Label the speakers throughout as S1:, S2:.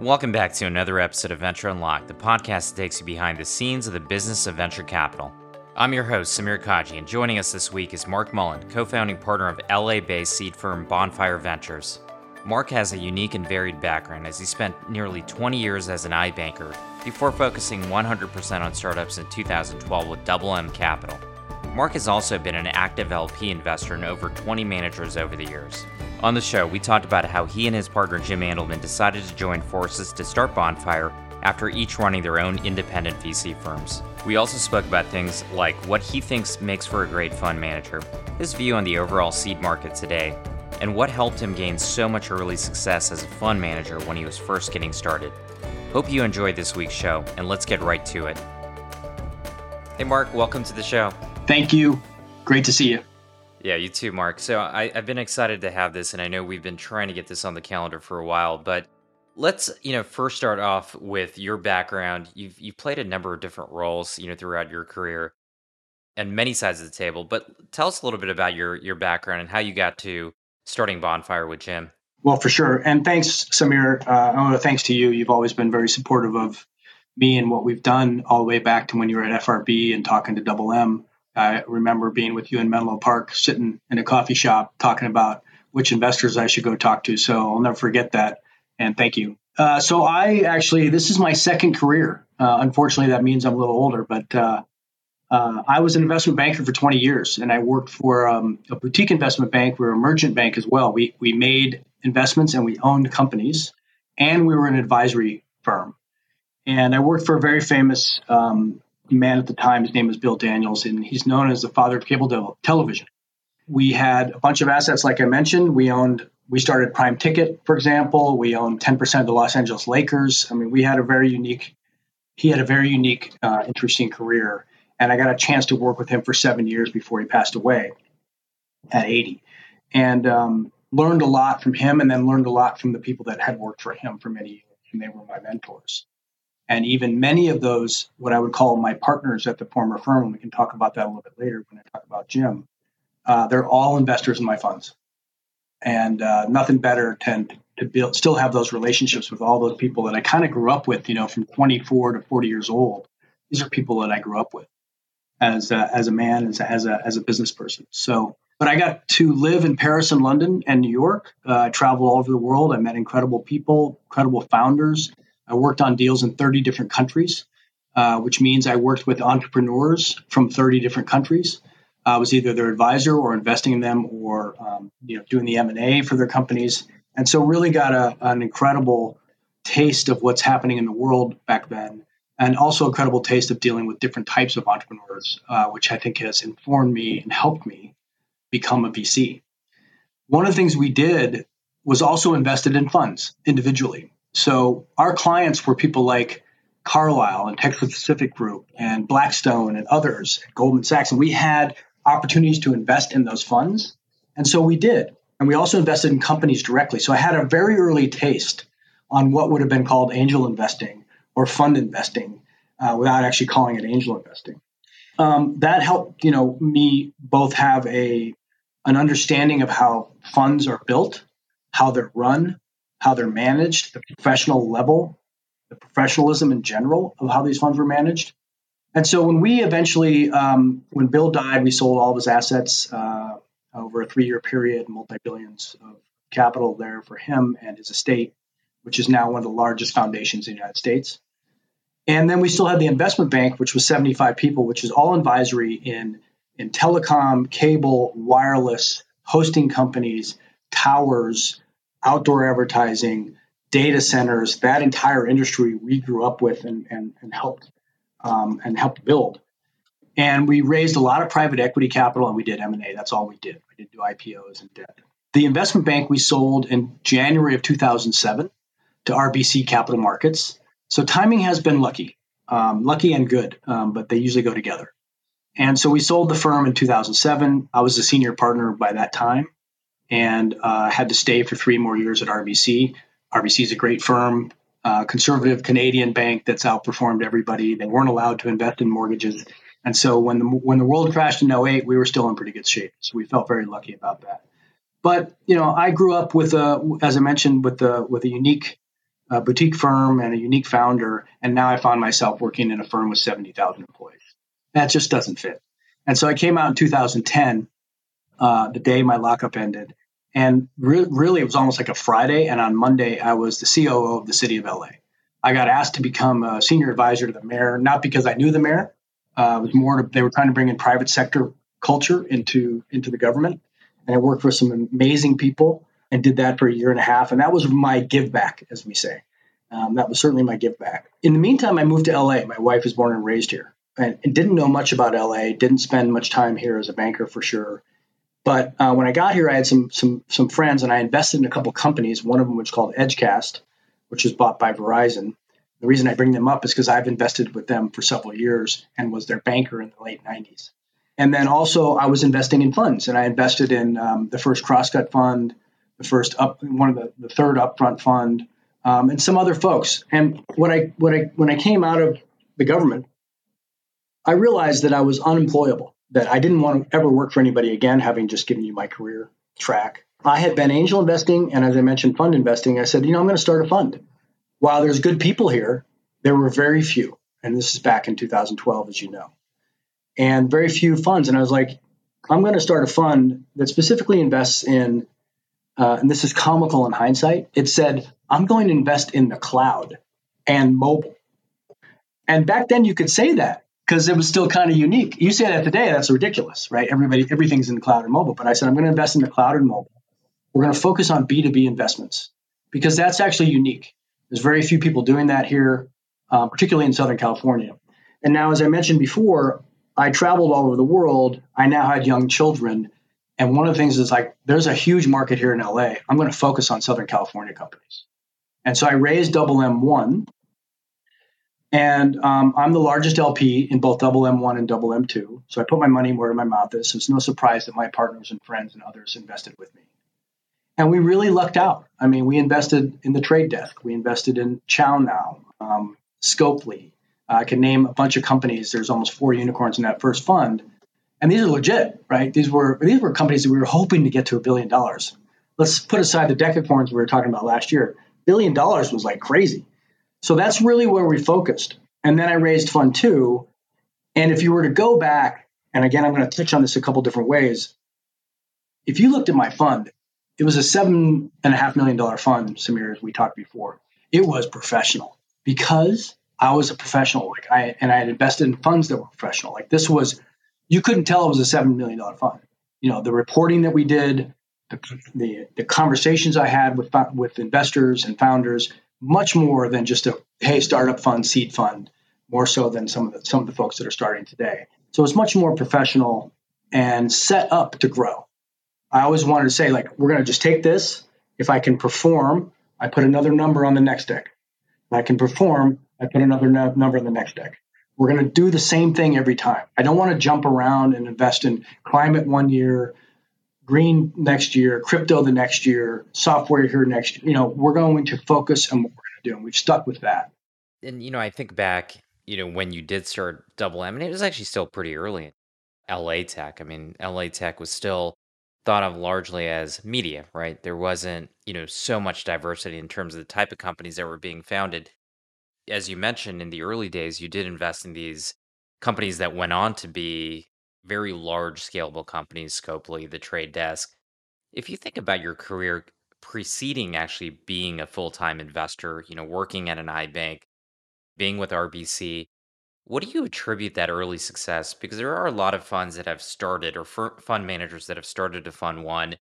S1: Welcome back to another episode of Venture Unlocked, the podcast that takes you behind the scenes of the business of venture capital. I'm your host, Samir Kaji, and joining us this week is Mark Mullen, co founding partner of LA based seed firm Bonfire Ventures. Mark has a unique and varied background as he spent nearly 20 years as an iBanker before focusing 100% on startups in 2012 with Double M Capital. Mark has also been an active LP investor in over 20 managers over the years. On the show, we talked about how he and his partner Jim Andelman decided to join forces to start Bonfire after each running their own independent VC firms. We also spoke about things like what he thinks makes for a great fund manager, his view on the overall seed market today, and what helped him gain so much early success as a fund manager when he was first getting started. Hope you enjoyed this week's show, and let's get right to it. Hey, Mark, welcome to the show.
S2: Thank you. Great to see you.
S1: Yeah, you too, Mark. So I, I've been excited to have this, and I know we've been trying to get this on the calendar for a while. But let's, you know, first start off with your background. You've you've played a number of different roles, you know, throughout your career, and many sides of the table. But tell us a little bit about your your background and how you got to starting Bonfire with Jim.
S2: Well, for sure, and thanks, Samir. Uh, to thanks to you. You've always been very supportive of me and what we've done all the way back to when you were at FRB and talking to Double M. I remember being with you in Menlo Park, sitting in a coffee shop, talking about which investors I should go talk to. So I'll never forget that. And thank you. Uh, so I actually, this is my second career. Uh, unfortunately, that means I'm a little older, but uh, uh I was an investment banker for 20 years, and I worked for um, a boutique investment bank. We were a merchant bank as well. We we made investments and we owned companies, and we were an advisory firm. And I worked for a very famous um, man at the time. His name was Bill Daniels, and he's known as the father of cable television. We had a bunch of assets, like I mentioned. We owned, we started Prime Ticket, for example. We owned 10% of the Los Angeles Lakers. I mean, we had a very unique, he had a very unique, uh, interesting career. And I got a chance to work with him for seven years before he passed away at 80. And um, learned a lot from him and then learned a lot from the people that had worked for him for many years. And they were my mentors. And even many of those, what I would call my partners at the former firm, and we can talk about that a little bit later when I talk about Jim, uh, they're all investors in my funds. And uh, nothing better than to build, still have those relationships with all those people that I kind of grew up with, you know, from 24 to 40 years old. These are people that I grew up with as a, as a man, as a, as a, as a business person. So, but I got to live in Paris and London and New York. Uh, I traveled all over the world. I met incredible people, incredible founders I worked on deals in 30 different countries, uh, which means I worked with entrepreneurs from 30 different countries. I was either their advisor or investing in them or um, you know doing the M&A for their companies. And so really got a, an incredible taste of what's happening in the world back then and also a credible taste of dealing with different types of entrepreneurs, uh, which I think has informed me and helped me become a VC. One of the things we did was also invested in funds individually. So our clients were people like Carlyle and Texas Pacific Group and Blackstone and others, Goldman Sachs, and we had opportunities to invest in those funds. And so we did. And we also invested in companies directly. So I had a very early taste on what would have been called angel investing or fund investing uh, without actually calling it angel investing. Um, that helped, you know, me both have a an understanding of how funds are built, how they're run, how they're managed, the professional level, the professionalism in general of how these funds were managed. And so when we eventually, um, when Bill died, we sold all of his assets uh, over a three year period, multi billions of capital there for him and his estate, which is now one of the largest foundations in the United States. And then we still had the investment bank, which was 75 people, which is all advisory in, in telecom, cable, wireless, hosting companies, towers, outdoor advertising, data centers, that entire industry we grew up with and, and, and helped um, and helped build. And we raised a lot of private equity capital and we did M&A. That's all we did. We did do IPOs and debt. The investment bank we sold in January of 2007 to RBC Capital Markets. So timing has been lucky, um, lucky and good, um, but they usually go together. And so we sold the firm in 2007. I was a senior partner by that time and uh, had to stay for three more years at RBC. RBC is a great firm, uh, conservative Canadian bank that's outperformed everybody. They weren't allowed to invest in mortgages. And so when the, when the world crashed in 08, we were still in pretty good shape. So we felt very lucky about that. But, you know, I grew up with a, as I mentioned, with a, with a unique a boutique firm and a unique founder, and now I found myself working in a firm with 70,000 employees. That just doesn't fit. And so I came out in 2010, uh, the day my lockup ended, and re- really it was almost like a Friday. And on Monday, I was the COO of the city of LA. I got asked to become a senior advisor to the mayor, not because I knew the mayor. Uh, it was more to, they were trying to bring in private sector culture into into the government, and I worked with some amazing people and did that for a year and a half. And that was my give back, as we say. Um, that was certainly my give back. In the meantime, I moved to LA. My wife was born and raised here and, and didn't know much about LA, didn't spend much time here as a banker for sure. But uh, when I got here, I had some some some friends, and I invested in a couple companies. One of them was called Edgecast, which was bought by Verizon. The reason I bring them up is because I've invested with them for several years and was their banker in the late 90s. And then also, I was investing in funds, and I invested in um, the first Crosscut fund, the first up, one of the, the third upfront fund, um, and some other folks. And when I when I when I came out of the government, I realized that I was unemployable. That I didn't want to ever work for anybody again, having just given you my career track. I had been angel investing, and as I mentioned, fund investing. I said, you know, I'm going to start a fund. While there's good people here, there were very few, and this is back in 2012, as you know, and very few funds. And I was like, I'm going to start a fund that specifically invests in uh, and this is comical in hindsight, it said, I'm going to invest in the cloud and mobile. And back then you could say that because it was still kind of unique. You say that today, that's ridiculous, right? Everybody, everything's in the cloud and mobile. But I said, I'm going to invest in the cloud and mobile. We're going to focus on B2B investments because that's actually unique. There's very few people doing that here, uh, particularly in Southern California. And now, as I mentioned before, I traveled all over the world. I now had young children. And one of the things is like, there's a huge market here in LA. I'm going to focus on Southern California companies. And so I raised Double M1. And um, I'm the largest LP in both Double M1 and Double M2. So I put my money where my mouth is. So it's no surprise that my partners and friends and others invested with me. And we really lucked out. I mean, we invested in the trade desk, we invested in ChowNow, um, Scopely. I can name a bunch of companies. There's almost four unicorns in that first fund and these are legit, right? These were these were companies that we were hoping to get to a billion dollars. Let's put aside the decacorns we were talking about last year. Billion dollars was like crazy. So that's really where we focused. And then I raised fund two. And if you were to go back, and again, I'm going to touch on this a couple different ways. If you looked at my fund, it was a seven and a half million dollar fund, Samir, as we talked before. It was professional because I was a professional. Like I and I had invested in funds that were professional. Like this was you couldn't tell it was a seven million dollar fund. You know, the reporting that we did, the, the, the conversations I had with with investors and founders, much more than just a hey startup fund, seed fund, more so than some of the some of the folks that are starting today. So it's much more professional and set up to grow. I always wanted to say like we're going to just take this. If I can perform, I put another number on the next deck. If I can perform, I put another no- number on the next deck. We're going to do the same thing every time. I don't want to jump around and invest in climate one year, green next year, crypto the next year, software here next. Year. You know, we're going to focus on what we're going to do, and we've stuck with that.
S1: And you know, I think back, you know, when you did start Double M, and it was actually still pretty early. LA Tech. I mean, LA Tech was still thought of largely as media, right? There wasn't, you know, so much diversity in terms of the type of companies that were being founded as you mentioned in the early days, you did invest in these companies that went on to be very large scalable companies, Scopely, the trade desk. If you think about your career preceding actually being a full-time investor, you know, working at an iBank, being with RBC, what do you attribute that early success? Because there are a lot of funds that have started or fund managers that have started to fund one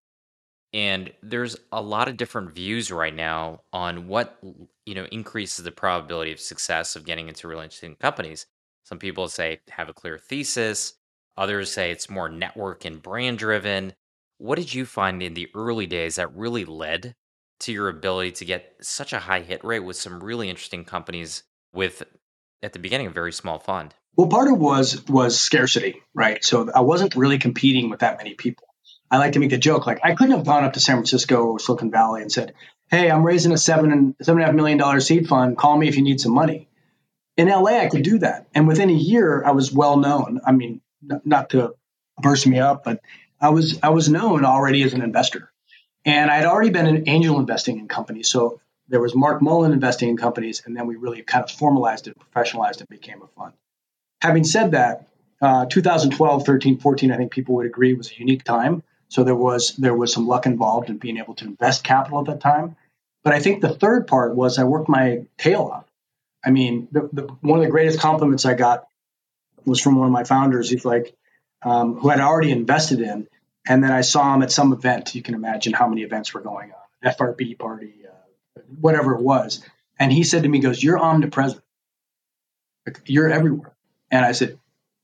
S1: and there's a lot of different views right now on what you know increases the probability of success of getting into really interesting companies some people say have a clear thesis others say it's more network and brand driven what did you find in the early days that really led to your ability to get such a high hit rate with some really interesting companies with at the beginning a very small fund
S2: well part of was was scarcity right so i wasn't really competing with that many people I like to make the joke like I couldn't have gone up to San Francisco or Silicon Valley and said, "Hey, I'm raising a seven and seven and a half million dollar seed fund. Call me if you need some money." In LA, I could do that, and within a year, I was well known. I mean, not to burst me up, but I was I was known already as an investor, and I'd already been in angel investing in companies. So there was Mark Mullen investing in companies, and then we really kind of formalized it, professionalized it, became a fund. Having said that, uh, 2012, 13, 14, I think people would agree was a unique time. So there was there was some luck involved in being able to invest capital at that time. But I think the third part was I worked my tail off. I mean, the, the, one of the greatest compliments I got was from one of my founders. He's like, um, who had already invested in, and then I saw him at some event. You can imagine how many events were going on, FRB party, uh, whatever it was. And he said to me, "Goes, you're omnipresent. You're everywhere." And I said,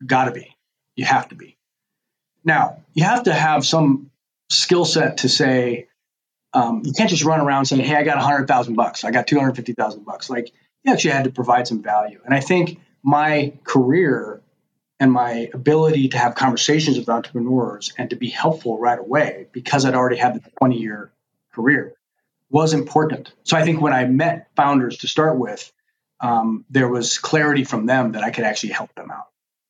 S2: "Got to be. You have to be." Now you have to have some skill set to say. Um, you can't just run around saying, "Hey, I got a hundred thousand bucks. I got two hundred fifty thousand bucks." Like you actually had to provide some value. And I think my career and my ability to have conversations with entrepreneurs and to be helpful right away because I'd already had the 20 year career was important. So I think when I met founders to start with, um, there was clarity from them that I could actually help them out.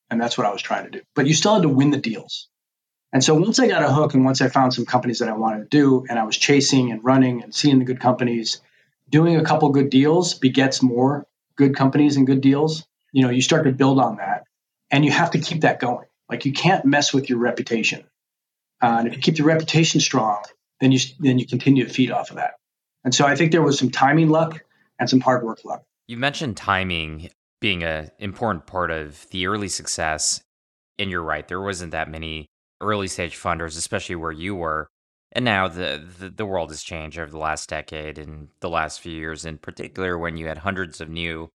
S2: And that's what I was trying to do. But you still had to win the deals. And so once I got a hook and once I found some companies that I wanted to do and I was chasing and running and seeing the good companies, doing a couple good deals begets more good companies and good deals. You know, you start to build on that and you have to keep that going. Like you can't mess with your reputation. Uh, and if you keep your reputation strong, then you then you continue to feed off of that. And so I think there was some timing luck and some hard work luck.
S1: You mentioned timing being an important part of the early success, and you're right. There wasn't that many early stage funders, especially where you were. And now the, the, the world has changed over the last decade and the last few years, in particular, when you had hundreds of new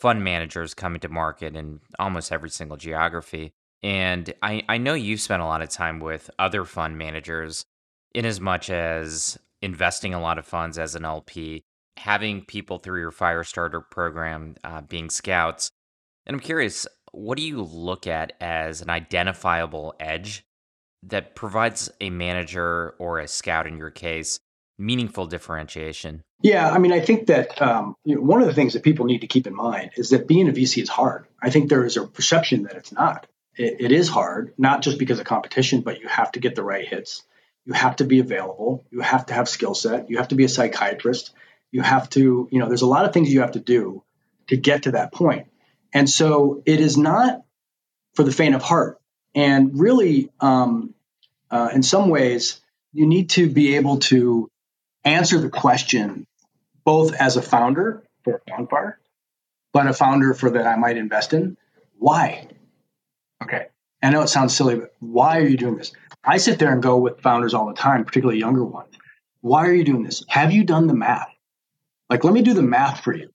S1: fund managers coming to market in almost every single geography. And I, I know you've spent a lot of time with other fund managers in as much as investing a lot of funds as an LP, having people through your Firestarter program uh, being scouts. And I'm curious, what do you look at as an identifiable edge that provides a manager or a scout in your case meaningful differentiation?
S2: Yeah, I mean, I think that um, you know, one of the things that people need to keep in mind is that being a VC is hard. I think there is a perception that it's not. It, it is hard, not just because of competition, but you have to get the right hits. You have to be available. You have to have skill set. You have to be a psychiatrist. You have to, you know, there's a lot of things you have to do to get to that point. And so it is not for the faint of heart. And really, um, uh, in some ways, you need to be able to answer the question both as a founder for Bonfire, but a founder for that I might invest in. Why? Okay. I know it sounds silly, but why are you doing this? I sit there and go with founders all the time, particularly younger ones. Why are you doing this? Have you done the math? Like, let me do the math for you.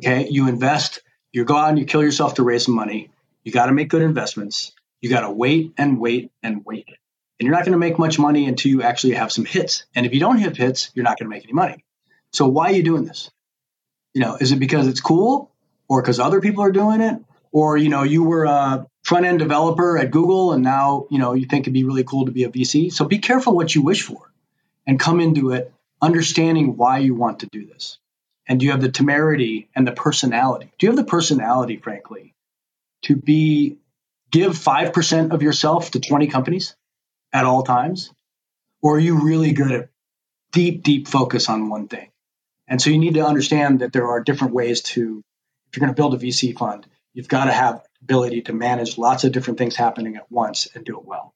S2: Okay. You invest, you go out and you kill yourself to raise some money. You got to make good investments. You got to wait and wait and wait. And you're not going to make much money until you actually have some hits. And if you don't have hits, you're not going to make any money. So why are you doing this? You know, is it because it's cool or because other people are doing it? Or, you know, you were a front end developer at Google and now, you know, you think it'd be really cool to be a VC. So be careful what you wish for and come into it understanding why you want to do this. And do you have the temerity and the personality? Do you have the personality, frankly, to be give 5% of yourself to 20 companies at all times? Or are you really good at deep, deep focus on one thing? And so you need to understand that there are different ways to, if you're going to build a VC fund, you've got to have ability to manage lots of different things happening at once and do it well.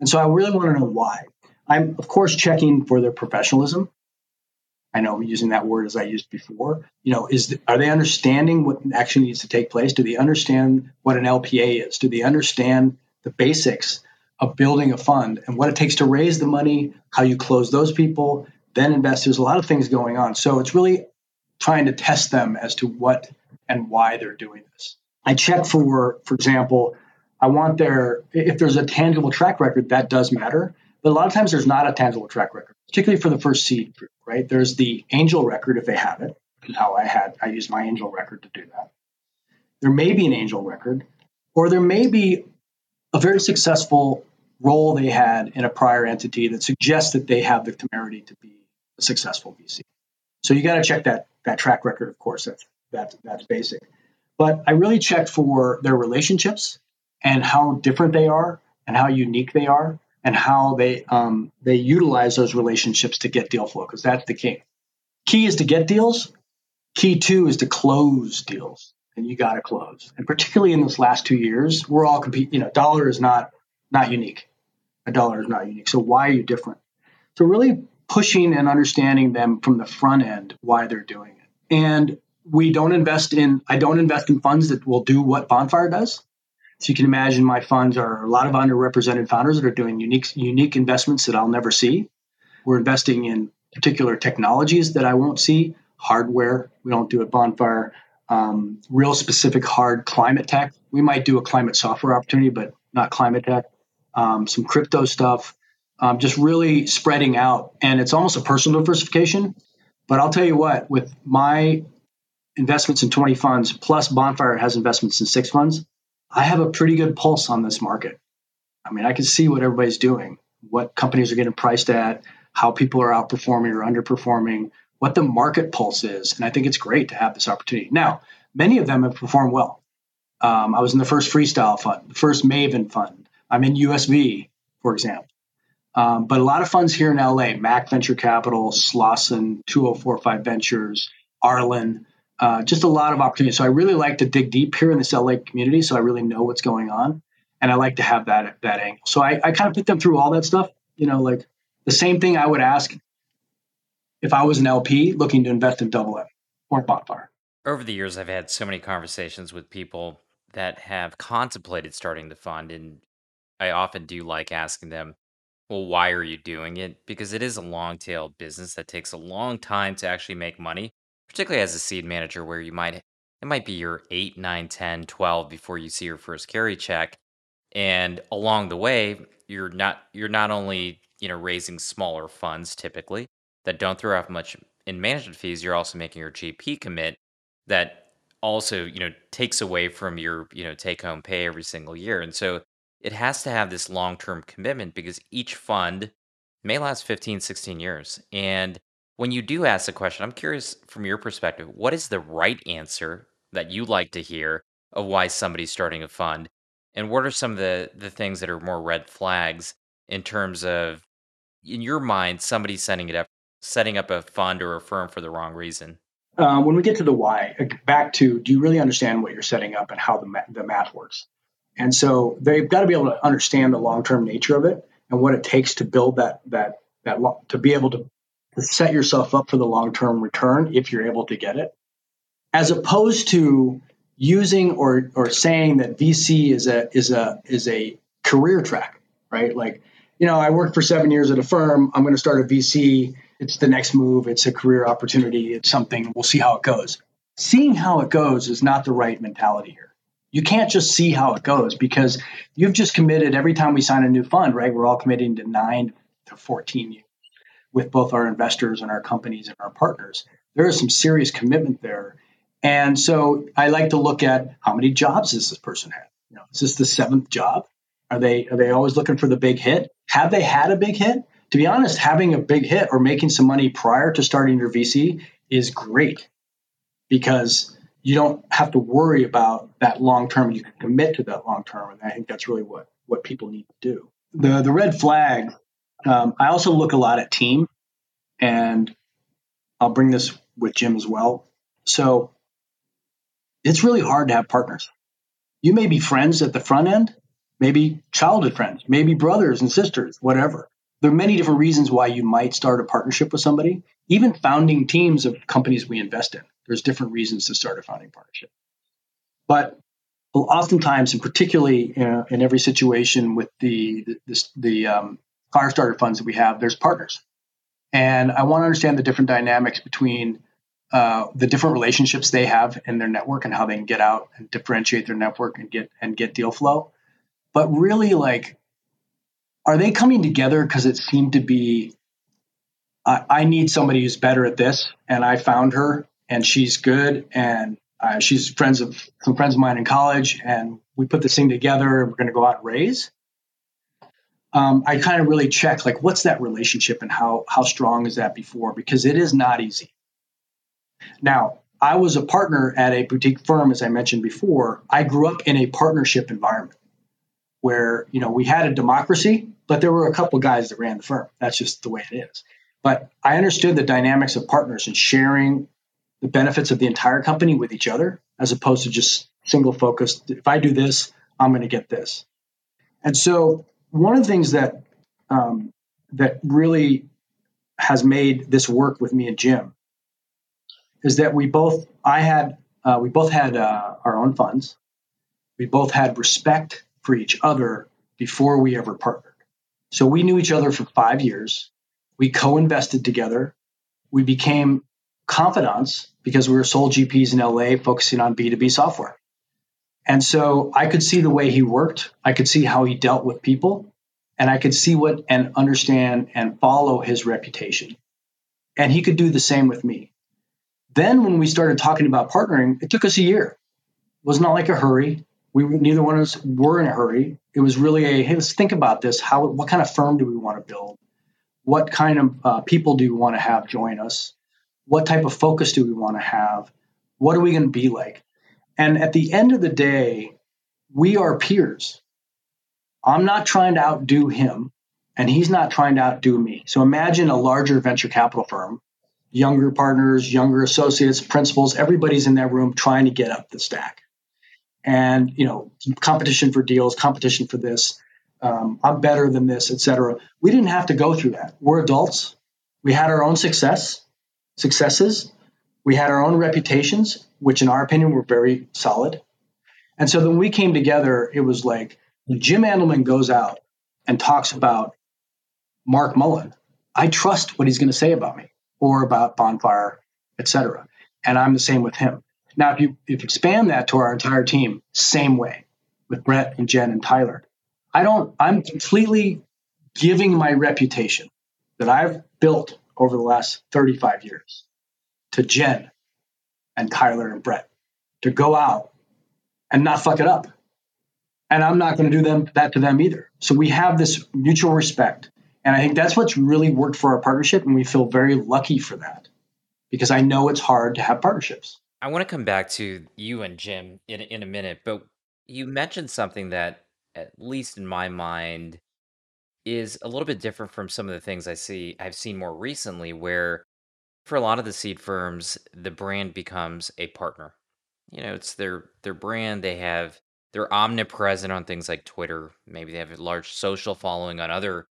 S2: And so I really want to know why. I'm, of course, checking for their professionalism. I know I'm using that word as I used before. You know, is are they understanding what actually needs to take place? Do they understand what an LPA is? Do they understand the basics of building a fund and what it takes to raise the money, how you close those people, then invest. There's a lot of things going on. So it's really trying to test them as to what and why they're doing this. I check for, for example, I want their, if there's a tangible track record, that does matter. But a lot of times there's not a tangible track record, particularly for the first seed group, right? There's the angel record if they have it, and how I had, I used my angel record to do that. There may be an angel record, or there may be a very successful role they had in a prior entity that suggests that they have the temerity to be a successful VC. So you got to check that that track record, of course. That's that's that's basic. But I really checked for their relationships and how different they are and how unique they are and how they um, they utilize those relationships to get deal flow because that's the key. key is to get deals. Key two is to close deals, and you got to close. And particularly in this last two years, we're all compete. You know, dollar is not not unique. A dollar is not unique. So why are you different? So really pushing and understanding them from the front end why they're doing it. And we don't invest in I don't invest in funds that will do what Bonfire does. So you can imagine my funds are a lot of underrepresented founders that are doing unique unique investments that I'll never see. We're investing in particular technologies that I won't see, hardware we don't do at Bonfire, um, real specific hard climate tech. We might do a climate software opportunity, but not climate tech. Um, some crypto stuff, um, just really spreading out, and it's almost a personal diversification. But I'll tell you what, with my investments in 20 funds, plus Bonfire has investments in six funds, I have a pretty good pulse on this market. I mean, I can see what everybody's doing, what companies are getting priced at, how people are outperforming or underperforming, what the market pulse is. And I think it's great to have this opportunity. Now, many of them have performed well. Um, I was in the first Freestyle fund, the first Maven fund. I'm in USV, for example. Um, but a lot of funds here in LA, Mac Venture Capital, Slauson, 2045 Ventures, Arlen, uh, just a lot of opportunities. So I really like to dig deep here in this LA community, so I really know what's going on, and I like to have that that angle. So I, I kind of put them through all that stuff. You know, like the same thing I would ask if I was an LP looking to invest in Double M or Bonfire.
S1: Over the years, I've had so many conversations with people that have contemplated starting the fund, and I often do like asking them, well, why are you doing it? Because it is a long tail business that takes a long time to actually make money particularly as a seed manager where you might it might be your 8 9 10 12 before you see your first carry check and along the way you're not you're not only you know raising smaller funds typically that don't throw off much in management fees you're also making your gp commit that also you know takes away from your you know take home pay every single year and so it has to have this long term commitment because each fund may last 15 16 years and when you do ask the question, I'm curious from your perspective, what is the right answer that you like to hear of why somebody's starting a fund? And what are some of the, the things that are more red flags in terms of, in your mind, somebody setting it up, setting up a fund or a firm for the wrong reason?
S2: Um, when we get to the why, uh, back to do you really understand what you're setting up and how the, the math works? And so they've got to be able to understand the long term nature of it and what it takes to build that that that to be able to set yourself up for the long term return if you're able to get it, as opposed to using or or saying that VC is a is a is a career track, right? Like, you know, I worked for seven years at a firm. I'm going to start a VC. It's the next move. It's a career opportunity. It's something. We'll see how it goes. Seeing how it goes is not the right mentality here. You can't just see how it goes because you've just committed every time we sign a new fund, right? We're all committing to nine to 14 years with both our investors and our companies and our partners. There is some serious commitment there. And so I like to look at how many jobs does this person have? You know, is this the seventh job? Are they are they always looking for the big hit? Have they had a big hit? To be honest, having a big hit or making some money prior to starting your VC is great because you don't have to worry about that long term. You can commit to that long term, and I think that's really what what people need to do. The the red flag um, I also look a lot at team, and I'll bring this with Jim as well. So it's really hard to have partners. You may be friends at the front end, maybe childhood friends, maybe brothers and sisters, whatever. There are many different reasons why you might start a partnership with somebody, even founding teams of companies we invest in. There's different reasons to start a founding partnership. But oftentimes, and particularly uh, in every situation with the the, the um, Firestarter funds that we have, there's partners. And I want to understand the different dynamics between uh, the different relationships they have in their network and how they can get out and differentiate their network and get and get deal flow. But really, like, are they coming together because it seemed to be I, I, need somebody who's better at this, and I found her, and she's good, and uh, she's friends of some friends of mine in college, and we put this thing together, and we're going to go out and raise um, I kind of really check like what's that relationship and how how strong is that before because it is not easy. Now, I was a partner at a boutique firm, as I mentioned before. I grew up in a partnership environment where you know we had a democracy, but there were a couple guys that ran the firm. That's just the way it is. But I understood the dynamics of partners and sharing the benefits of the entire company with each other as opposed to just single focused. If I do this, I'm going to get this. And so one of the things that um, that really has made this work with me and Jim is that we both I had uh, we both had uh, our own funds. We both had respect for each other before we ever partnered. So we knew each other for five years. We co-invested together. We became confidants because we were sole GPs in LA focusing on B2B software. And so I could see the way he worked. I could see how he dealt with people and I could see what and understand and follow his reputation. And he could do the same with me. Then when we started talking about partnering, it took us a year. It was not like a hurry. We neither one of us were in a hurry. It was really a hey, let's think about this. How what kind of firm do we want to build? What kind of uh, people do we want to have join us? What type of focus do we want to have? What are we going to be like? And at the end of the day, we are peers. I'm not trying to outdo him, and he's not trying to outdo me. So imagine a larger venture capital firm, younger partners, younger associates, principals, everybody's in that room trying to get up the stack. And, you know, competition for deals, competition for this. Um, I'm better than this, et cetera. We didn't have to go through that. We're adults. We had our own success, successes. We had our own reputations, which in our opinion were very solid. And so when we came together, it was like Jim Andelman goes out and talks about Mark Mullen, I trust what he's going to say about me or about Bonfire, et cetera. And I'm the same with him. Now, if you if you expand that to our entire team, same way with Brett and Jen and Tyler. I don't. I'm completely giving my reputation that I've built over the last 35 years to Jen and Tyler and Brett to go out and not fuck it up. And I'm not going to do them that to them either. So we have this mutual respect. And I think that's what's really worked for our partnership. And we feel very lucky for that because I know it's hard to have partnerships.
S1: I want to come back to you and Jim in, in a minute, but you mentioned something that, at least in my mind, is a little bit different from some of the things I see I've seen more recently where for a lot of the seed firms the brand becomes a partner. You know, it's their their brand, they have they're omnipresent on things like Twitter, maybe they have a large social following on other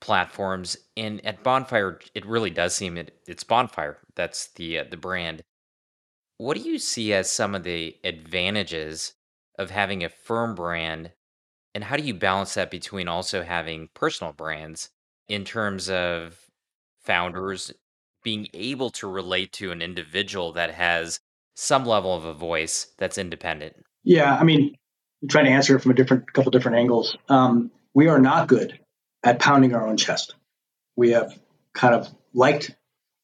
S1: platforms and at Bonfire it really does seem it, it's Bonfire. That's the uh, the brand. What do you see as some of the advantages of having a firm brand? And how do you balance that between also having personal brands in terms of founders being able to relate to an individual that has some level of a voice that's independent?
S2: Yeah, I mean, I'm trying to answer it from a different couple different angles. Um, we are not good at pounding our own chest. We have kind of liked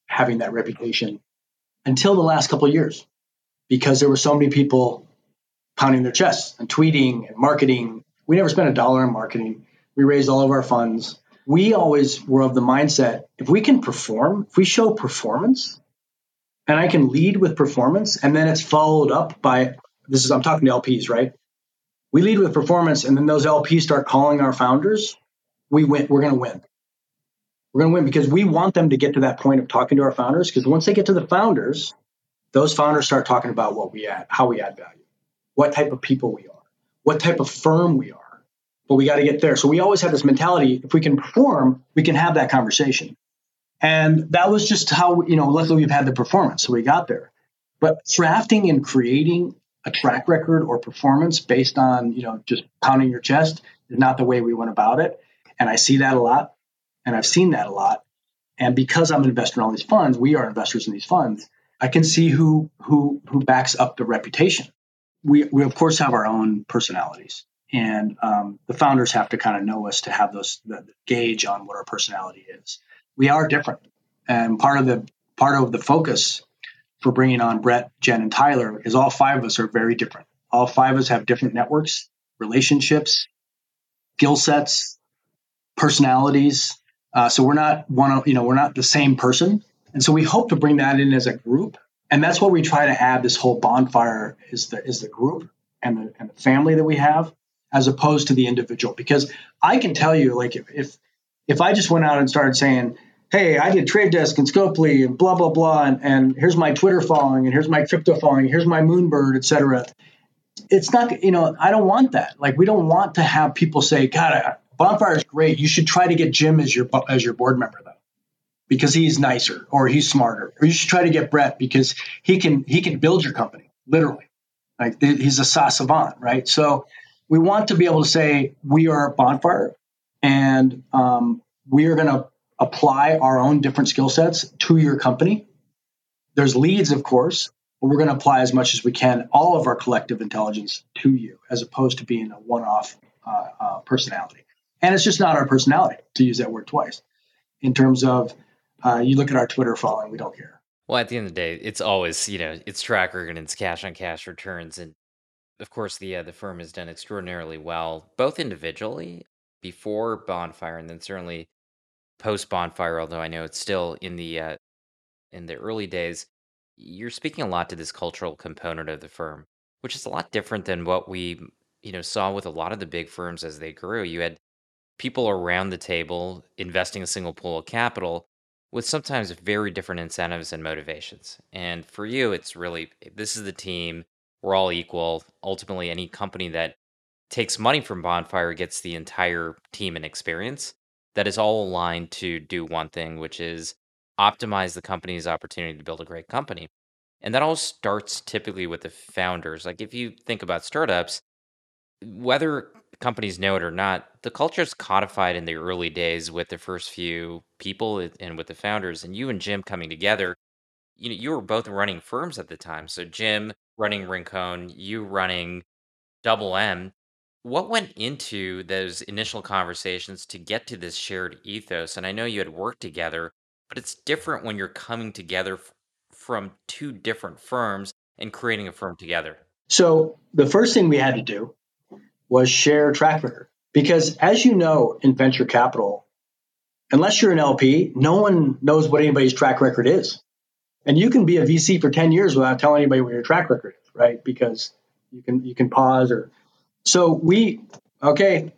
S2: having that reputation until the last couple of years because there were so many people pounding their chests and tweeting and marketing. We never spent a dollar on marketing. We raised all of our funds. We always were of the mindset if we can perform, if we show performance, and I can lead with performance, and then it's followed up by this is I'm talking to LPs, right? We lead with performance, and then those LPs start calling our founders. We win. We're going to win. We're going to win because we want them to get to that point of talking to our founders. Because once they get to the founders, those founders start talking about what we add, how we add value, what type of people we are, what type of firm we are. But we got to get there. So we always have this mentality if we can perform, we can have that conversation. And that was just how, you know, luckily we've had the performance. So we got there. But crafting and creating a track record or performance based on, you know, just pounding your chest is not the way we went about it. And I see that a lot. And I've seen that a lot. And because I'm an investor in all these funds, we are investors in these funds. I can see who who who backs up the reputation. We we of course have our own personalities, and um, the founders have to kind of know us to have those the, gauge on what our personality is. We are different, and part of the part of the focus for bringing on Brett, Jen, and Tyler is all five of us are very different. All five of us have different networks, relationships, skill sets, personalities. Uh, so we're not one, of you know, we're not the same person. And so we hope to bring that in as a group. And that's what we try to add this whole bonfire is the is the group and the and the family that we have as opposed to the individual. Because I can tell you, like if if, if I just went out and started saying, hey, I did Trade Desk and Scopely and blah blah blah, and, and here's my Twitter following, and here's my crypto following, here's my Moonbird, etc. It's not, you know, I don't want that. Like, we don't want to have people say, God, Bonfire is great. You should try to get Jim as your as your board member though, because he's nicer or he's smarter. Or you should try to get Brett because he can he can build your company literally. Like he's a savant, right? So we want to be able to say we are Bonfire, and um, we are going to apply our own different skill sets to your company. There's leads, of course, but we're going to apply as much as we can all of our collective intelligence to you, as opposed to being a one-off uh, uh, personality. And it's just not our personality to use that word twice. In terms of, uh, you look at our Twitter following, we don't care.
S1: Well, at the end of the day, it's always you know it's tracker and it's cash on cash returns, and of course the uh, the firm has done extraordinarily well, both individually before Bonfire, and then certainly post Bonfire. Although I know it's still in the uh, in the early days, you're speaking a lot to this cultural component of the firm, which is a lot different than what we you know saw with a lot of the big firms as they grew. You had people around the table investing a single pool of capital with sometimes very different incentives and motivations. And for you, it's really this is the team. We're all equal. Ultimately, any company that takes money from Bonfire gets the entire team and experience that is all aligned to do one thing, which is optimize the company's opportunity to build a great company. And that all starts typically with the founders. Like if you think about startups, whether companies know it or not, the culture is codified in the early days with the first few people and with the founders. And you and Jim coming together, you know, you were both running firms at the time. So Jim running Rincon, you running Double M. What went into those initial conversations to get to this shared ethos? And I know you had worked together, but it's different when you're coming together f- from two different firms and creating a firm together.
S2: So the first thing we had to do was share track record. Because as you know, in venture capital, unless you're an LP, no one knows what anybody's track record is. And you can be a VC for 10 years without telling anybody what your track record is, right? Because you can you can pause or so we okay,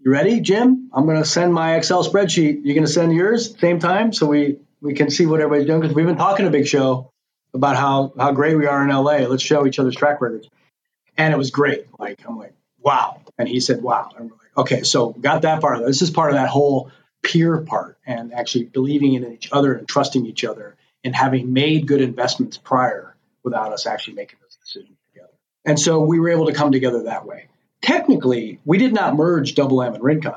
S2: you ready, Jim? I'm gonna send my Excel spreadsheet. You're gonna send yours same time so we we can see what everybody's doing because we've been talking a big show about how how great we are in LA. Let's show each other's track records. And it was great. Like I'm like, wow. And he said, wow. And we're like, okay, so got that part of it. This is part of that whole peer part and actually believing in each other and trusting each other and having made good investments prior without us actually making those decisions together. And so we were able to come together that way. Technically, we did not merge Double M and Rincon.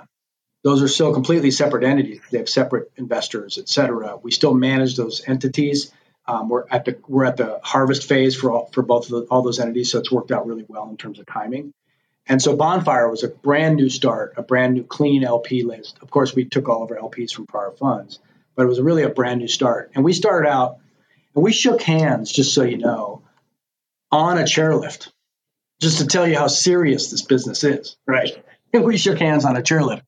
S2: Those are still completely separate entities. They have separate investors, et cetera. We still manage those entities. Um, we're at the we're at the harvest phase for all, for both of the, all those entities, so it's worked out really well in terms of timing. And so Bonfire was a brand new start, a brand new clean LP list. Of course, we took all of our LPs from prior funds, but it was really a brand new start. And we started out and we shook hands, just so you know, on a chairlift, just to tell you how serious this business is, right? And we shook hands on a chairlift.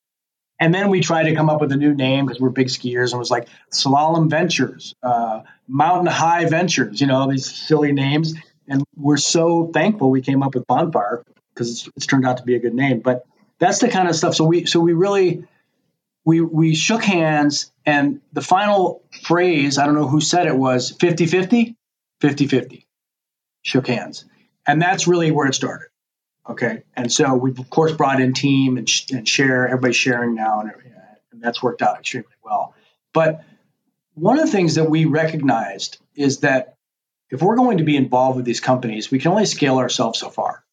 S2: And then we tried to come up with a new name because we're big skiers and it was like Slalom Ventures, uh, Mountain High Ventures, you know, these silly names. And we're so thankful we came up with Bonfire because it's, it's turned out to be a good name. But that's the kind of stuff. So we so we really we we shook hands and the final phrase, I don't know who said it was 50-50, 50-50. Shook hands. And that's really where it started. Okay. And so we've of course brought in team and, sh- and share, everybody's sharing now and, and that's worked out extremely well. But one of the things that we recognized is that if we're going to be involved with these companies, we can only scale ourselves so far.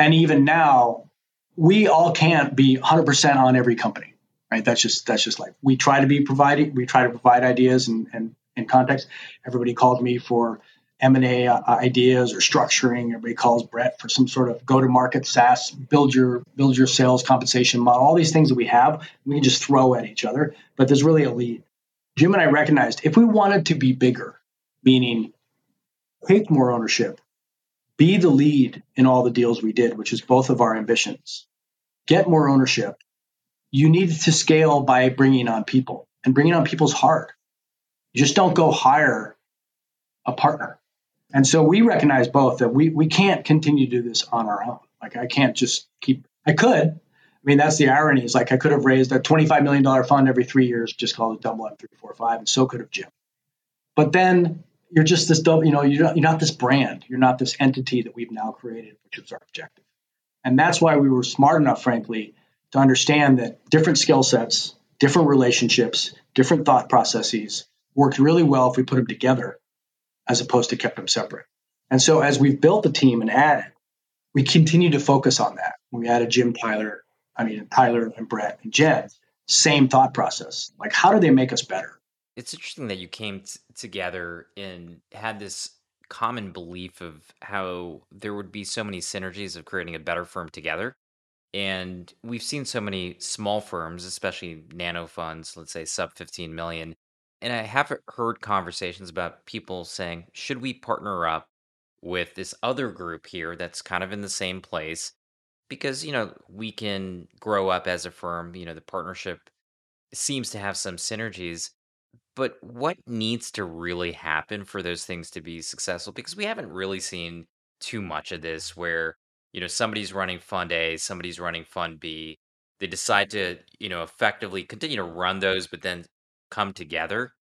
S2: And even now, we all can't be 100% on every company, right? That's just that's just like we try to be providing, we try to provide ideas and and, and context. Everybody called me for M&A uh, ideas or structuring. Everybody calls Brett for some sort of go-to-market SaaS, build your build your sales compensation model. All these things that we have, we can just throw at each other. But there's really a lead. Jim and I recognized if we wanted to be bigger, meaning take more ownership, be the lead in all the deals we did, which is both of our ambitions. Get more ownership. You need to scale by bringing on people, and bringing on people's hard. You just don't go hire a partner. And so we recognize both that we, we can't continue to do this on our own. Like I can't just keep, I could, I mean, that's the irony. Is like I could have raised a $25 million fund every three years, just called it double M three, four, five, and so could have Jim. But then you're just this double, you know, you're not, you're not this brand. You're not this entity that we've now created, which is our objective. And that's why we were smart enough, frankly, to understand that different skill sets, different relationships, different thought processes worked really well if we put them together as opposed to kept them separate. And so as we've built the team and added, we continue to focus on that. We added Jim Tyler, I mean Tyler and Brett and Jen, same thought process. Like how do they make us better?
S1: It's interesting that you came t- together and had this common belief of how there would be so many synergies of creating a better firm together. And we've seen so many small firms, especially nano funds, let's say sub 15 million. And I have heard conversations about people saying, should we partner up with this other group here that's kind of in the same place? Because, you know, we can grow up as a firm, you know, the partnership seems to have some synergies. But what needs to really happen for those things to be successful? Because we haven't really seen too much of this where, you know, somebody's running fund A, somebody's running fund B. They decide to, you know, effectively continue to run those, but then come together.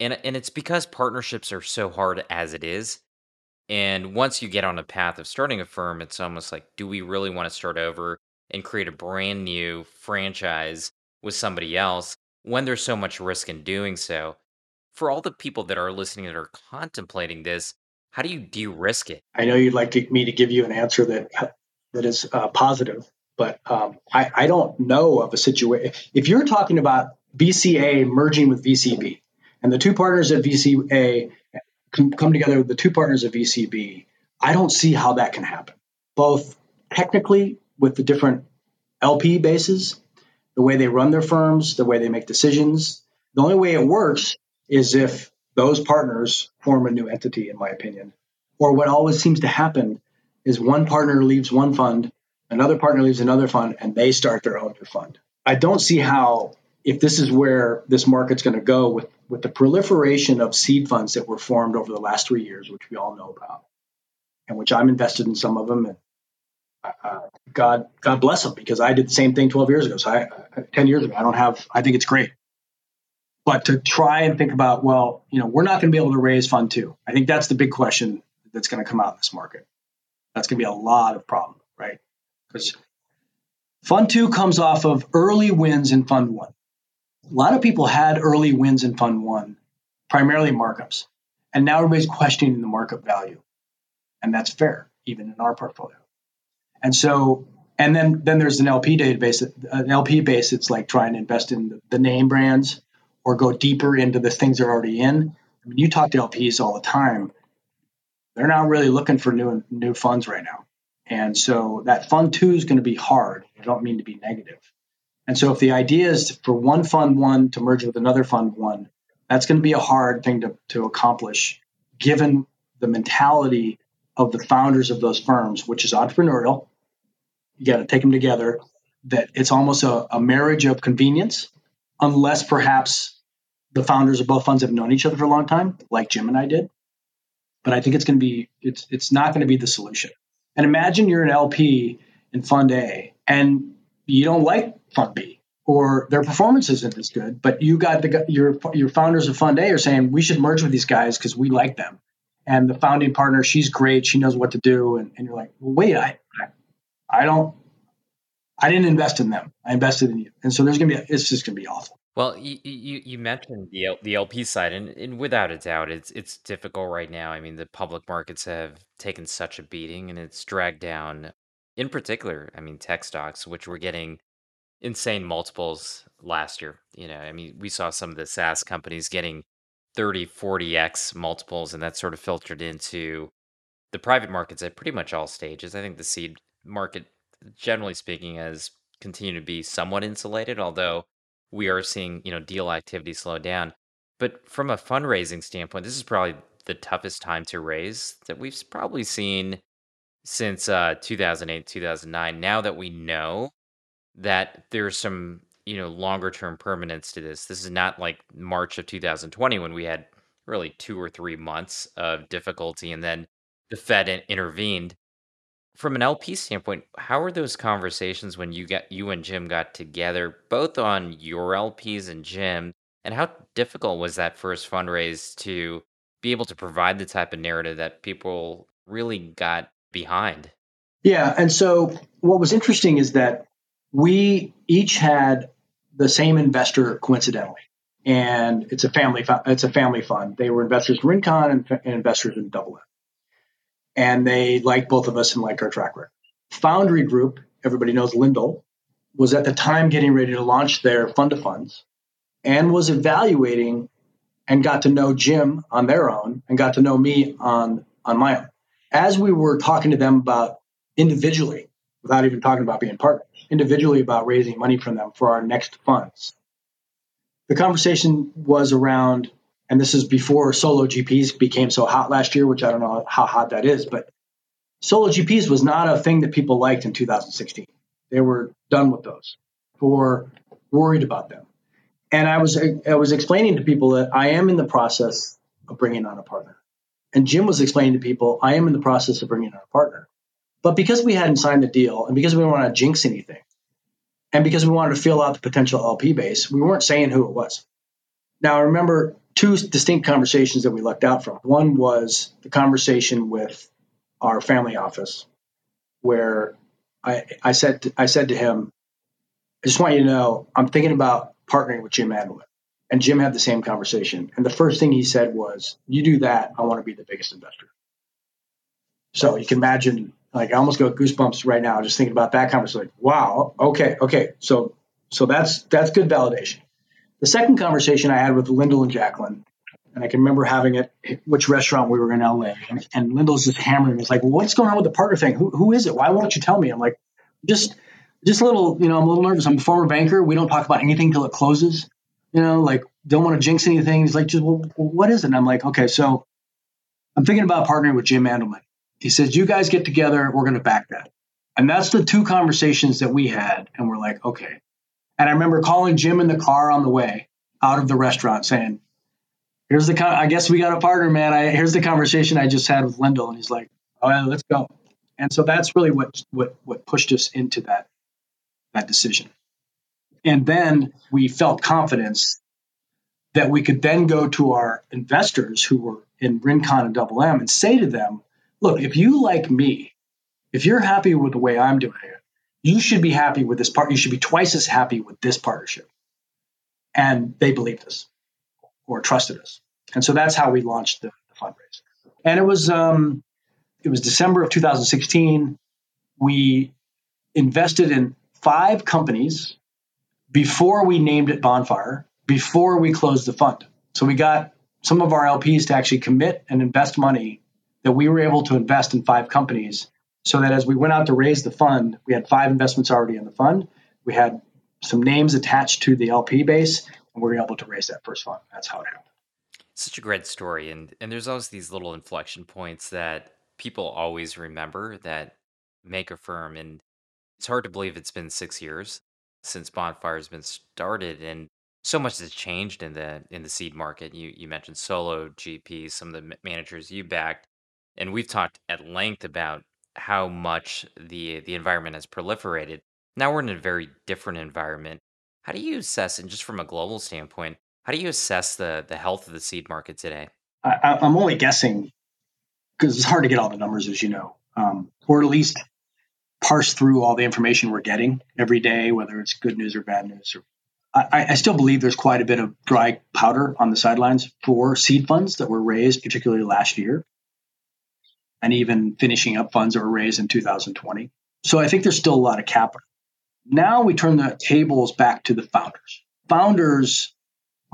S1: And and it's because partnerships are so hard as it is. And once you get on a path of starting a firm, it's almost like, do we really want to start over and create a brand new franchise with somebody else when there's so much risk in doing so? For all the people that are listening that are contemplating this, how do you de-risk it?
S2: I know you'd like to, me to give you an answer that that is uh, positive, but um, I, I don't know of a situation. If you're talking about VCA merging with VCB, and the two partners at VCA come together with the two partners of VCB, I don't see how that can happen. Both technically with the different LP bases, the way they run their firms, the way they make decisions. The only way it works is if those partners form a new entity, in my opinion. Or what always seems to happen is one partner leaves one fund, another partner leaves another fund, and they start their own new fund. I don't see how, if this is where this market's going to go with with the proliferation of seed funds that were formed over the last three years, which we all know about, and which I'm invested in some of them, and God God bless them because I did the same thing 12 years ago. So I, 10 years ago, I don't have. I think it's great. But to try and think about, well, you know, we're not going to be able to raise fund two. I think that's the big question that's going to come out in this market. That's going to be a lot of problem, right? Because fund two comes off of early wins in fund one a lot of people had early wins in fund one, primarily markups. And now everybody's questioning the markup value. And that's fair, even in our portfolio. And so, and then then there's an LP database, an LP base. It's like trying to invest in the, name brands or go deeper into the things they're already in. I mean, you talk to LPs all the time; they're not really looking for new new funds right now. And so that fund two is going to be hard. I don't mean to be negative, and so if the idea is for one fund one to merge with another fund one, that's going to be a hard thing to, to accomplish given the mentality of the founders of those firms, which is entrepreneurial. You got to take them together. That it's almost a, a marriage of convenience, unless perhaps the founders of both funds have known each other for a long time, like Jim and I did. But I think it's going to be it's it's not going to be the solution. And imagine you're an LP in Fund A and you don't like Fund B or their performance isn't as good, but you got the your your founders of Fund A are saying we should merge with these guys because we like them, and the founding partner she's great, she knows what to do, and, and you're like, well, wait, I, I don't, I didn't invest in them, I invested in you, and so there's gonna be it's just gonna be awful.
S1: Well, you, you, you mentioned the the LP side, and, and without a doubt, it's it's difficult right now. I mean, the public markets have taken such a beating, and it's dragged down, in particular, I mean, tech stocks, which were getting insane multiples last year. You know, I mean, we saw some of the SaaS companies getting 30, 40x multiples, and that sort of filtered into the private markets at pretty much all stages. I think the seed market, generally speaking, has continued to be somewhat insulated, although we are seeing, you know, deal activity slow down. But from a fundraising standpoint, this is probably the toughest time to raise that we've probably seen since uh, 2008, 2009. Now that we know that there's some you know longer term permanence to this. This is not like March of 2020 when we had really two or three months of difficulty and then the Fed intervened. from an LP standpoint, how were those conversations when you get you and Jim got together, both on your LPs and Jim, and how difficult was that first fundraise to be able to provide the type of narrative that people really got behind?
S2: Yeah, and so what was interesting is that we each had the same investor coincidentally, and it's a family it's a family fund. They were investors in Rincon and, and investors in Double and they liked both of us and liked our track record. Foundry Group, everybody knows Lindel, was at the time getting ready to launch their fund of funds and was evaluating and got to know Jim on their own and got to know me on on my own. As we were talking to them about individually, without even talking about being partners, individually about raising money from them for our next funds, the conversation was around and this is before solo GPs became so hot last year, which I don't know how hot that is, but solo GPs was not a thing that people liked in 2016. They were done with those or worried about them. And I was I was explaining to people that I am in the process of bringing on a partner. And Jim was explaining to people, I am in the process of bringing on a partner. But because we hadn't signed the deal and because we didn't want to jinx anything, and because we wanted to fill out the potential LP base, we weren't saying who it was. Now, I remember, two distinct conversations that we lucked out from. One was the conversation with our family office, where I, I said to, I said to him, I just want you to know I'm thinking about partnering with Jim Andelman. And Jim had the same conversation. And the first thing he said was, You do that, I want to be the biggest investor. So you can imagine, like I almost got goosebumps right now just thinking about that conversation. Like, wow, okay, okay. So so that's that's good validation. The second conversation I had with Lindel and Jacqueline, and I can remember having it, which restaurant we were in LA, and, and Lindel's just hammering. It's like, well, what's going on with the partner thing? Who, who is it? Why won't you tell me? I'm like, just, just a little, you know, I'm a little nervous. I'm a former banker. We don't talk about anything till it closes. You know, like don't want to jinx anything. He's like, just, well, what is it? And I'm like, okay, so I'm thinking about partnering with Jim Andelman. He says, you guys get together. We're going to back that. And that's the two conversations that we had. And we're like, okay, and I remember calling Jim in the car on the way out of the restaurant saying, here's the, con- I guess we got a partner, man. I, here's the conversation I just had with Lindel. And he's like, oh, yeah, let's go. And so that's really what, what, what pushed us into that, that decision. And then we felt confidence that we could then go to our investors who were in Rincon and Double M and say to them, look, if you like me, if you're happy with the way I'm doing it, you should be happy with this part. You should be twice as happy with this partnership. And they believed us or trusted us. And so that's how we launched the, the fundraiser. And it was um, it was December of 2016. We invested in five companies before we named it Bonfire, before we closed the fund. So we got some of our LPs to actually commit and invest money that we were able to invest in five companies so that as we went out to raise the fund, we had five investments already in the fund. We had some names attached to the LP base, and we were able to raise that first fund. That's how it happened.
S1: Such a great story, and and there's always these little inflection points that people always remember that make a firm, and it's hard to believe it's been six years since Bonfire has been started, and so much has changed in the in the seed market. You you mentioned solo GPs, some of the managers you backed, and we've talked at length about how much the the environment has proliferated. Now we're in a very different environment. How do you assess, and just from a global standpoint, how do you assess the the health of the seed market today?
S2: I, am only guessing because it's hard to get all the numbers, as you know, um, or at least parse through all the information we're getting every day, whether it's good news or bad news. Or, I, I still believe there's quite a bit of dry powder on the sidelines for seed funds that were raised, particularly last year and even finishing up funds that were raised in 2020. So I think there's still a lot of capital. Now we turn the tables back to the founders. Founders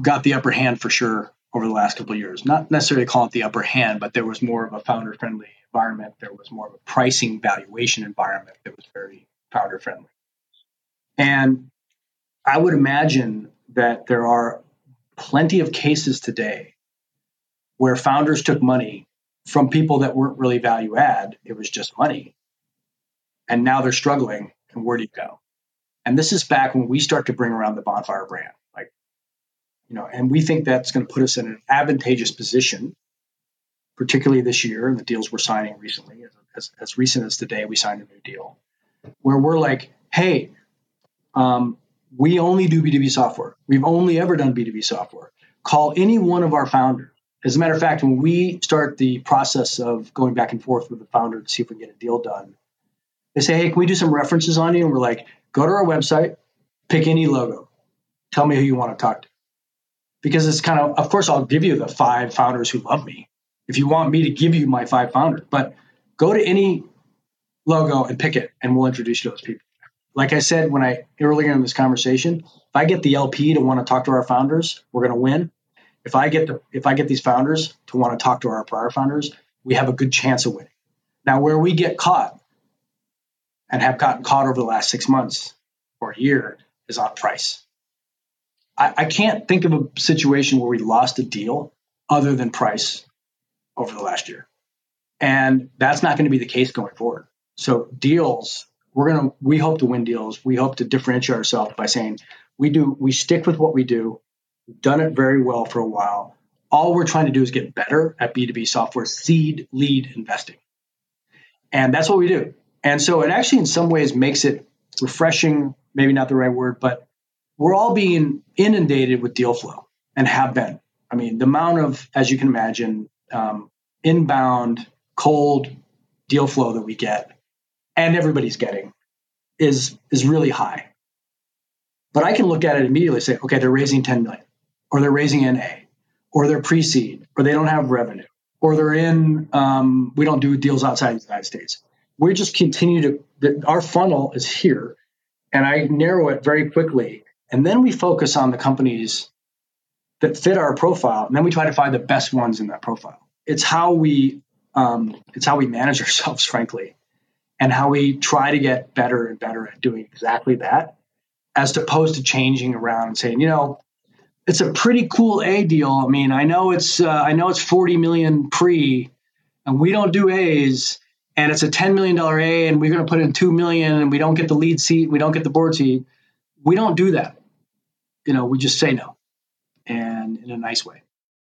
S2: got the upper hand for sure over the last couple of years. Not necessarily call it the upper hand, but there was more of a founder friendly environment. There was more of a pricing valuation environment that was very founder friendly. And I would imagine that there are plenty of cases today where founders took money from people that weren't really value add. It was just money. And now they're struggling. And where do you go? And this is back when we start to bring around the bonfire brand. Like, you know, and we think that's going to put us in an advantageous position, particularly this year and the deals we're signing recently as as, as recent as today, we signed a new deal where we're like, hey, um, we only do B2B software. We've only ever done B2B software. Call any one of our founders. As a matter of fact, when we start the process of going back and forth with the founder to see if we can get a deal done, they say, hey, can we do some references on you? And we're like, go to our website, pick any logo, tell me who you want to talk to. Because it's kind of, of course, I'll give you the five founders who love me if you want me to give you my five founders, but go to any logo and pick it, and we'll introduce you to those people. Like I said when I earlier in this conversation, if I get the LP to want to talk to our founders, we're going to win. If I get the if I get these founders to want to talk to our prior founders, we have a good chance of winning. Now, where we get caught and have gotten caught over the last six months or a year is on price. I, I can't think of a situation where we lost a deal other than price over the last year. And that's not going to be the case going forward. So deals, we're going to, we hope to win deals. We hope to differentiate ourselves by saying we do, we stick with what we do. Done it very well for a while. All we're trying to do is get better at B2B software seed lead investing. And that's what we do. And so it actually, in some ways, makes it refreshing, maybe not the right word, but we're all being inundated with deal flow and have been. I mean, the amount of, as you can imagine, um, inbound cold deal flow that we get and everybody's getting is is really high. But I can look at it immediately say, okay, they're raising 10 million, or they're raising NA, or they're pre-seed, or they don't have revenue, or they're in. Um, we don't do deals outside the United States. We just continue to. Our funnel is here, and I narrow it very quickly, and then we focus on the companies that fit our profile, and then we try to find the best ones in that profile it's how we um, it's how we manage ourselves, frankly, and how we try to get better and better at doing exactly that, as opposed to changing around and saying, you know, it's a pretty cool A deal. I mean, I know it's uh, I know it's 40 million pre, and we don't do A's, and it's a 10 million dollar A, and we're going to put in two million, and we don't get the lead seat, we don't get the board seat. We don't do that. You know, we just say no, and in a nice way.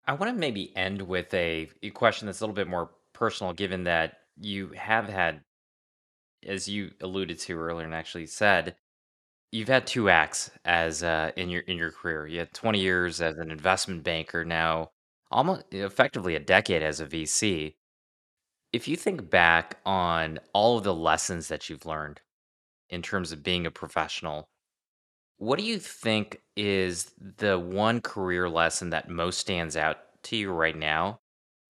S1: I want to maybe end with a, a question that's a little bit more personal, given that you have had, as you alluded to earlier and actually said, you've had two acts as uh, in your in your career. You had 20 years as an investment banker, now almost effectively a decade as a VC. If you think back on all of the lessons that you've learned in terms of being a professional, what do you think is the one career lesson that most stands out to you right now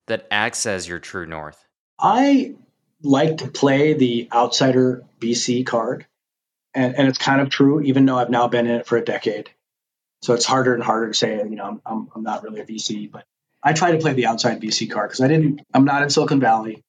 S1: that acts as your true north?
S2: I like to play the outsider VC card. And, and it's kind of true, even though I've now been in it for a decade. So it's harder and harder to say, you know, I'm, I'm, I'm not really a VC, but I try to play the outside VC card because I didn't, I'm not in Silicon Valley.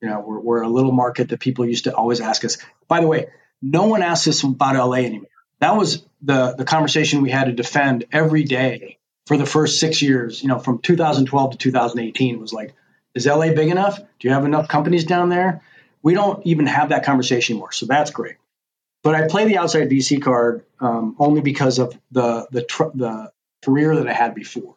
S2: You know, we're, we're a little market that people used to always ask us. By the way, no one asks us about LA anymore that was the the conversation we had to defend every day for the first six years. You know, from 2012 to 2018 was like, is LA big enough? Do you have enough companies down there? We don't even have that conversation anymore, so that's great. But I play the outside VC card um, only because of the the tr- the career that I had before,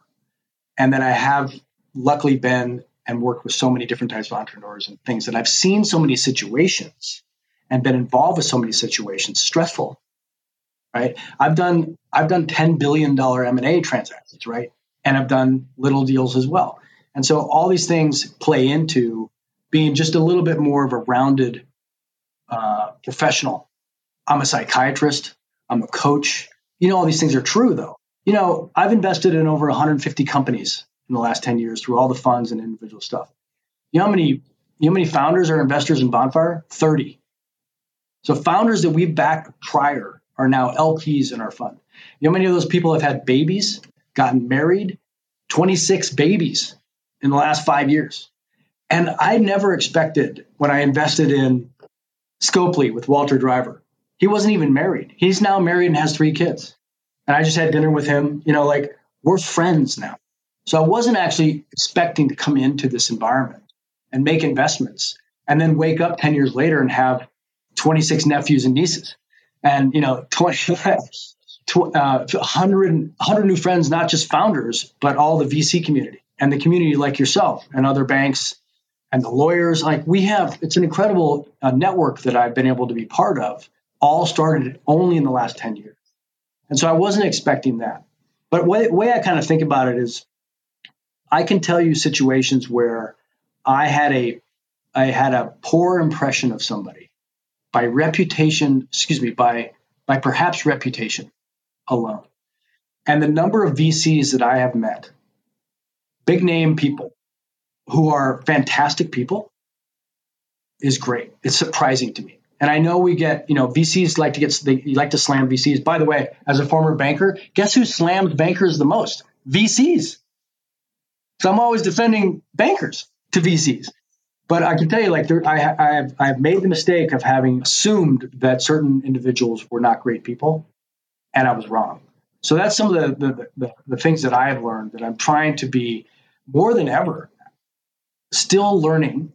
S2: and then I have luckily been and worked with so many different types of entrepreneurs and things that I've seen so many situations and been involved with so many situations, stressful right? I've done I've done ten billion dollar M and A transactions, right? And I've done little deals as well. And so all these things play into being just a little bit more of a rounded uh, professional. I'm a psychiatrist. I'm a coach. You know, all these things are true, though. You know, I've invested in over 150 companies in the last 10 years through all the funds and individual stuff. You know how many you know how many founders are investors in Bonfire? 30. So founders that we've backed prior are now LPs in our fund. You know, how many of those people have had babies, gotten married, 26 babies in the last five years. And I never expected when I invested in Scopely with Walter Driver. He wasn't even married. He's now married and has three kids. And I just had dinner with him. You know, like we're friends now. So I wasn't actually expecting to come into this environment and make investments and then wake up 10 years later and have 26 nephews and nieces and you know 20 uh, 100, 100 new friends not just founders but all the vc community and the community like yourself and other banks and the lawyers. Like we have, it's an incredible uh, network that I've been able to be part of. All started only in the last ten years, and so I wasn't expecting that. But way, way I kind of think about it is, I can tell you situations where I had a I had a poor impression of somebody by reputation, excuse me, by by perhaps reputation alone. And the number of VCs that I have met, big name people who are fantastic people, is great. It's surprising to me. And I know we get, you know, VCs like to get, they like to slam VCs. By the way, as a former banker, guess who slams bankers the most? VCs. So I'm always defending bankers to VCs. But I can tell you, like, there, I, I, have, I have made the mistake of having assumed that certain individuals were not great people, and I was wrong. So that's some of the, the, the, the things that I have learned that I'm trying to be more than ever still learning,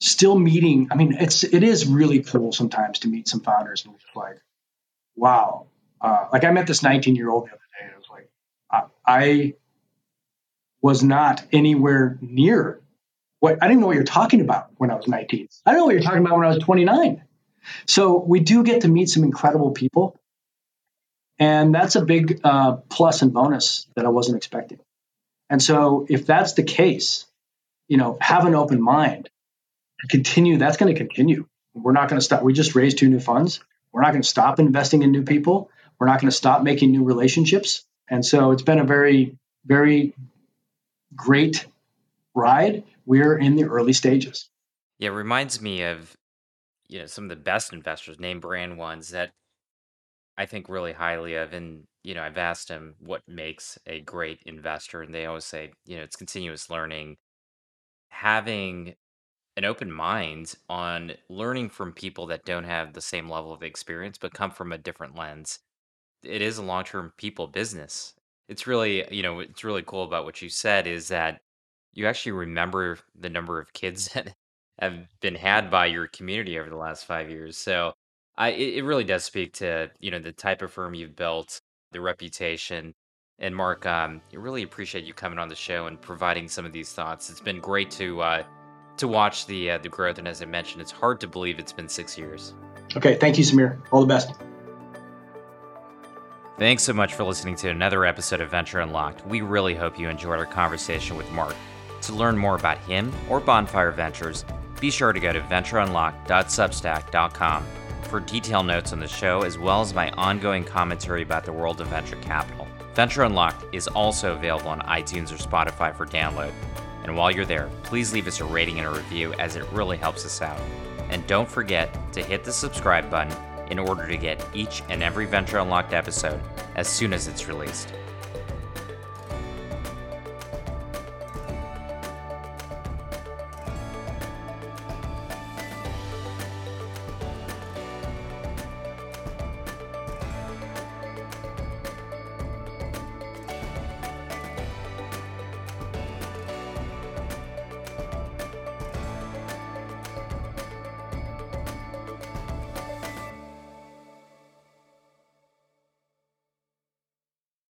S2: still meeting. I mean, it's it is really cool sometimes to meet some founders and it's like, wow. Uh, like I met this 19 year old the other day, and it was like, I, I was not anywhere near what I didn't know what you're talking about when I was 19. I don't know what you're talking about when I was 29. So we do get to meet some incredible people. And that's a big uh, plus and bonus that I wasn't expecting. And so if that's the case, you know, have an open mind. Continue. That's going to continue. We're not going to stop. We just raised two new funds. We're not going to stop investing in new people. We're not going to stop making new relationships. And so it's been a very, very great ride we're in the early stages.
S1: Yeah, it reminds me of you know some of the best investors, name brand ones that I think really highly of. And you know, I've asked them what makes a great investor, and they always say, you know, it's continuous learning, having an open mind on learning from people that don't have the same level of experience but come from a different lens. It is a long-term people business. It's really, you know, it's really cool about what you said is that you actually remember the number of kids that have been had by your community over the last five years. So I it, really does speak to you know the type of firm you've built, the reputation. And Mark, um, I really appreciate you coming on the show and providing some of these thoughts. It's been great to uh, to watch the uh, the growth, and as I mentioned, it's hard to believe it's been six years.
S2: Okay, thank you, Samir. All the best.
S1: Thanks so much for listening to another episode of Venture Unlocked. We really hope you enjoyed our conversation with Mark. To learn more about him or Bonfire Ventures, be sure to go to ventureunlocked.substack.com for detailed notes on the show as well as my ongoing commentary about the world of venture capital. Venture Unlocked is also available on iTunes or Spotify for download. And while you're there, please leave us a rating and a review as it really helps us out. And don't forget to hit the subscribe button in order to get each and every Venture Unlocked episode as soon as it's released.